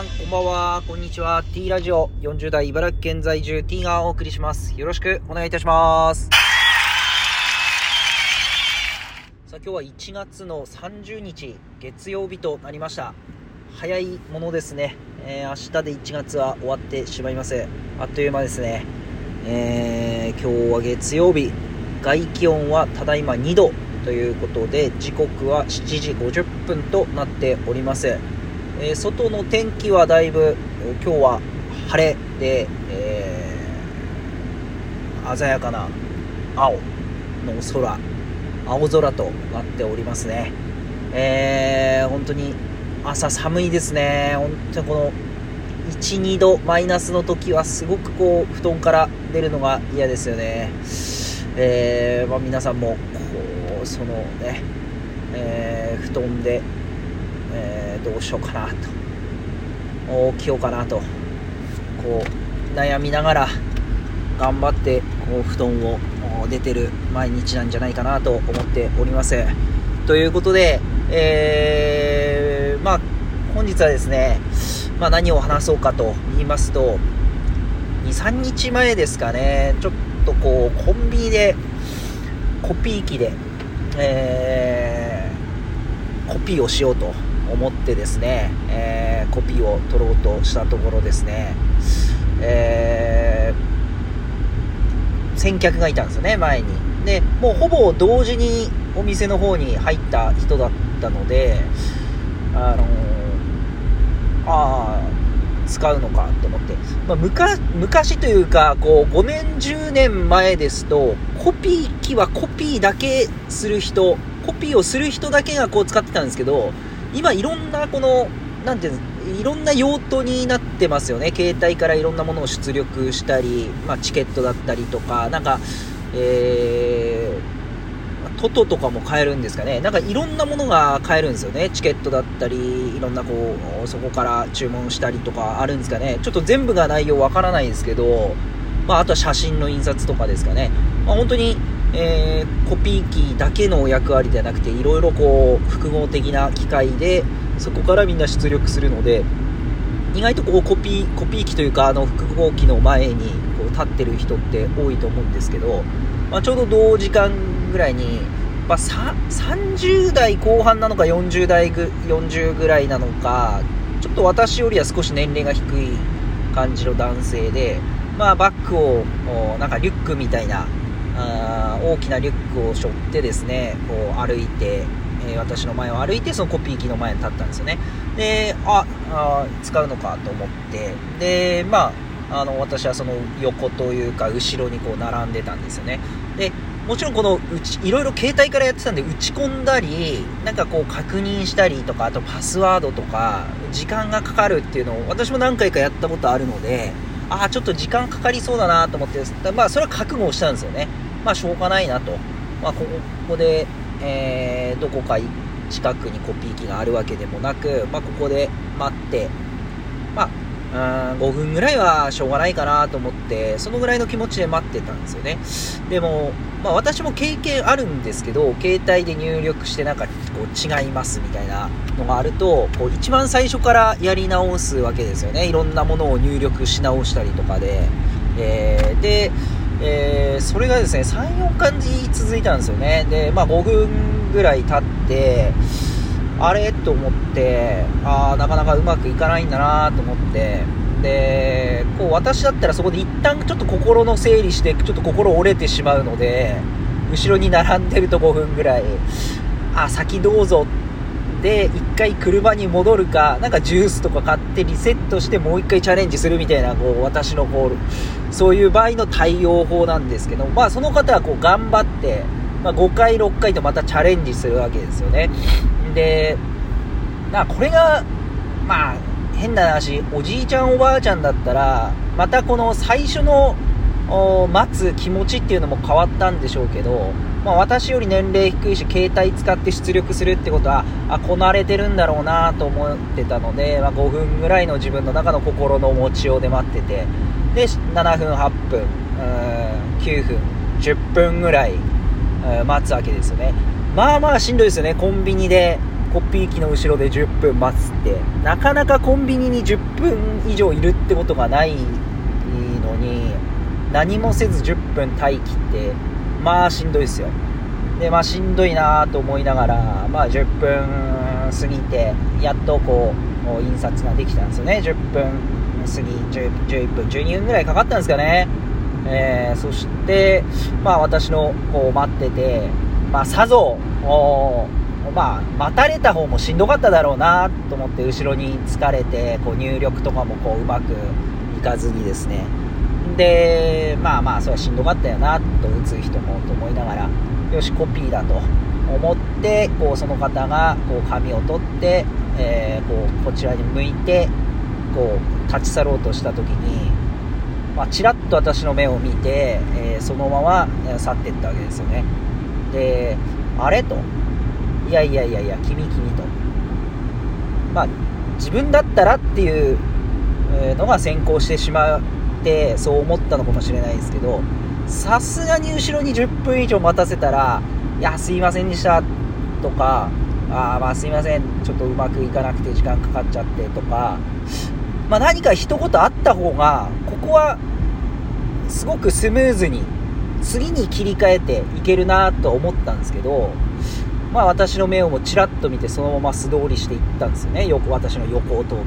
さん、こんばんは。こんにちは。T ラジオ40代茨城県在住 T がお送りします。よろしくお願いいたします。さあ、今日は1月の30日、月曜日となりました。早いものですね。えー明日で1月は終わってしまいます。あっという間ですね。えー今日は月曜日。外気温はただいま2度ということで、時刻は7時50分となっております。えー外の天気はだいぶ今日は晴れで、えー鮮やかな青の空青空となっておりますね。えー本当に朝寒いですね。本当にこの12度マイナスの時はすごくこう布団から出るのが嫌ですよね。えーまあ、皆さんもこうそのね、えー布団でえーどうしようかなと。起きようかなと。こう悩みながら頑張ってこう布団を出てる毎日なんじゃないかなと思っております。ということで、えーまあ本日はですね、まあ、何を話そうかと言いますと23日前ですかねちょっとこうコンビニでコピー機で、えーコピーをしようと思ってですね、えーコピーを取ろうとしたところですね、えー先客がいたんですよね、前に。で、もうほぼ同時にお店の方に入った人だったので、あのーああ、使うのかと思って、まあ、昔昔というかこう5年10年前ですとコピー機はコピーだけする人コピーをする人だけがこう使ってたんですけど今いろんなこのなていうんいろんな用途になってますよね携帯からいろんなものを出力したり、まあ、チケットだったりとかなんかえートトとかも買えるんですかね。なんかいろんなものが買えるんですよね。チケットだったり、いろんなこう、そこから注文したりとかあるんですかね。ちょっと全部が内容わからないですけど、まああとは写真の印刷とかですかね。まあ本当に、えーコピー機だけの役割ではなくて、いろいろこう、複合的な機械で、そこからみんな出力するので、意外とこうコピー、コピー機というか、あの複合機の前にこう立ってる人って多いと思うんですけど、まあ、ちょうど同時間ぐらいに、まあ、30代後半なのか40代ぐ40ぐらいなのかちょっと私よりは少し年齢が低い感じの男性で、まあ、バッグをなんかリュックみたいなあ大きなリュックを背負ってですねこう歩いて、えー私の前を歩いてそのコピー機の前に立ったんですよね。でああ使うのかと思ってでまああの私はその横というか後ろにこう並んでたんですよね。でもちろんこのうちいろいろ携帯からやってたんで打ち込んだりなんかこう確認したりとかあとパスワードとか時間がかかるっていうのを私も何回かやったことあるのでああちょっと時間かかりそうだなと思ってまあそれは覚悟をしたんですよね。まあしょうがないなと。まあここで、えーどこか近くにコピー機があるわけでもなくまあここで待ってまあ5分ぐらいはしょうがないかなと思ってそのぐらいの気持ちで待ってたんですよね。でも、まあ、私も経験あるんですけど携帯で入力してなんかこう違いますみたいなのがあるとこう一番最初からやり直すわけですよね。いろんなものを入力し直したりとかで、えーで、えーそれがですね34感じ続いたんですよね。で、まあ、5分ぐらい経ってあれ？と思って、ああ、なかなかうまくいかないんだなと思って、で、こう私だったらそこで一旦ちょっと心の整理して、ちょっと心折れてしまうので、後ろに並んでると5分ぐらい、あ、先どうぞで、一回車に戻るか、なんかジュースとか買ってリセットしてもう一回チャレンジするみたいな、こう私のこう、そういう場合の対応法なんですけど、まあその方はこう頑張って、まあ、5回、6回とまたチャレンジするわけですよね。で、なこれが、まあ、変な話、おじいちゃん、おばあちゃんだったら、またこの最初の待つ気持ちっていうのも変わったんでしょうけど、まあ、私より年齢低いし、携帯使って出力するってことは、あ、こなれてるんだろうなと思ってたので、まあ、5分ぐらいの自分の中の心の持ちようで待ってて、で、7分、8分、9分、10分ぐらい、待つわけですよね。まあまあしんどいですよね。コンビニで、コピー機の後ろで10分待つってなかなかコンビニに10分以上いるってことがないのに何もせず10分待機ってまあしんどいですよ。でまあしんどいなと思いながらまあ10分過ぎてやっとこう印刷ができたんですよね。10分過ぎ11分12分ぐらいかかったんですかね。えー、そしてまあ私のこう待っててまあさぞまあ、待たれた方もしんどかっただろうなと思って後ろに疲れてこう入力とかもこううまくいかずにですね。でまあまはしんどかったよなと打つ人もと思いながらよしコピーだと思ってこうその方がこう紙を取って、えー、こうこちらに向いてこう立ち去ろうとした時に、まあ、ちらっと私の目を見て、えー、そのまま去っていったわけですよね。であれといやいやいやいや君君と。まあ自分だったらっていうのが先行してしまってそう思ったのかもしれないですけどさすがに後ろに10分以上待たせたらいやすいませんでしたとかあまあすいませんちょっとうまくいかなくて時間かかっちゃってとか、まあ、何か一言あった方がここはすごくスムーズに次に切り替えていけるなと思ったんですけどまあ私の目をもちらっと見てそのまま素通りしていったんですよね。横私の横を通って。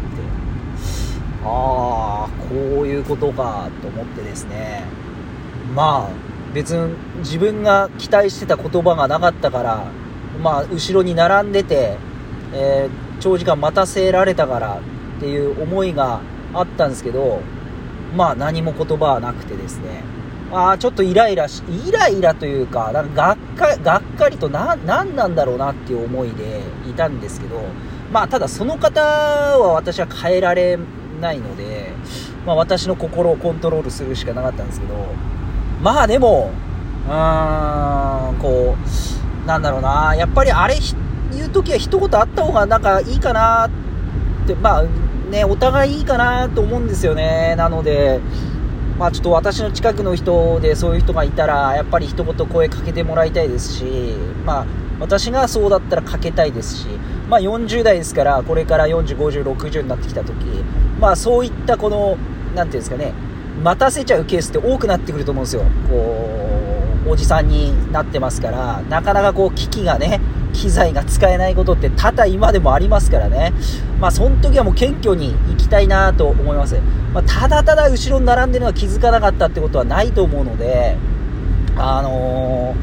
ああこういうことかと思ってですね。まあ別に自分が期待してた言葉がなかったからまあ後ろに並んでて、えー、長時間待たせられたからっていう思いがあったんですけどまあ何も言葉はなくてですね。ああ、ちょっとイライラし、イライラというか、なんかがっかがっかりとな、なんなんだろうなっていう思いでいたんですけど、まあ、ただその方は私は変えられないので、まあ、私の心をコントロールするしかなかったんですけど、まあでも、うーん、こう、なんだろうな、やっぱりあれ言う時は一言あった方がなんかいいかなって、まあね、お互いいいかなと思うんですよね。なので、まあ、ちょっと私の近くの人でそういう人がいたら、やっぱり一言声かけてもらいたいですし、まあ、私がそうだったらかけたいですし、まあ、40代ですから、これから40、50、60になってきた時、まあ、そういったこの、なんていうんですかね、待たせちゃうケースって多くなってくると思うんですよ。こう、おじさんになってますから、なかなかこう、機器がね、機材が使えないことって多々今でもありますからね。まあ、その時はもう謙虚に行きたいなと思います。まあ、ただただ後ろに並んでるのは気づかなかったってことはないと思うので、あの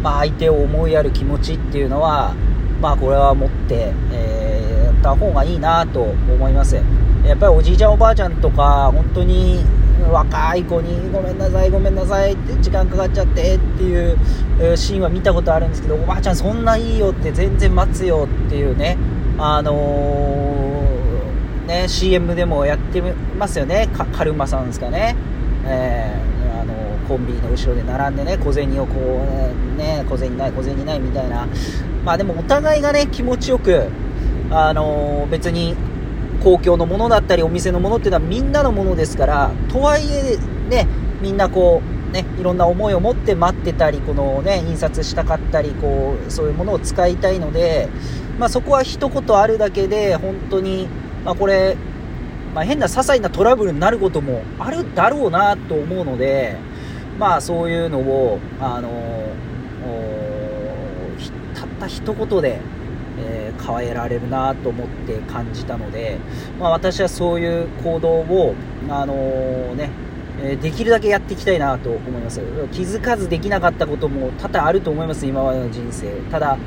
ー、まあ、相手を思いやる気持ちっていうのは、まあ、これは持って、えー、やった方がいいなと思います。やっぱりおじいちゃんおばあちゃんとか、本当に若い子にごめんなさい、ごめんなさいって時間かかっちゃってっていうシーンは見たことあるんですけど、おばあちゃんそんないいよって全然待つよっていうね、あのー、ね、CM でもやってますよね、カルマさんですかね。えー、あのコンビニの後ろで並んでね、小銭をこうね、小銭ない、小銭ないみたいな。まあでもお互いがね、気持ちよく、あの、別に公共のものだったりお店のものっていうのはみんなのものですからとはいえねみんなこうねいろんな思いを持って待ってたりこのね印刷したかったりこうそういうものを使いたいのでまあ、そこは一言あるだけで本当にまあ、これまあ、変な些細なトラブルになることもあるだろうなと思うのでまあそういうのをあのたった一言でえー、変えられるなと思って感じたので、まあ、私はそういう行動を、あのー、ねえできるだけやっていきたいなと思います。気づかずできなかったことも多々あると思います今までの人生。ただ、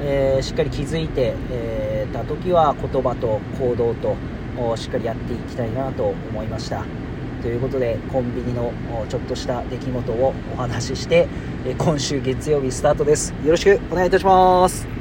えー、しっかり気づいて、えー、た時は言葉と行動としっかりやっていきたいなと思いました。ということでコンビニのちょっとした出来事をお話しして今週月曜日スタートです。よろしくお願いいたします。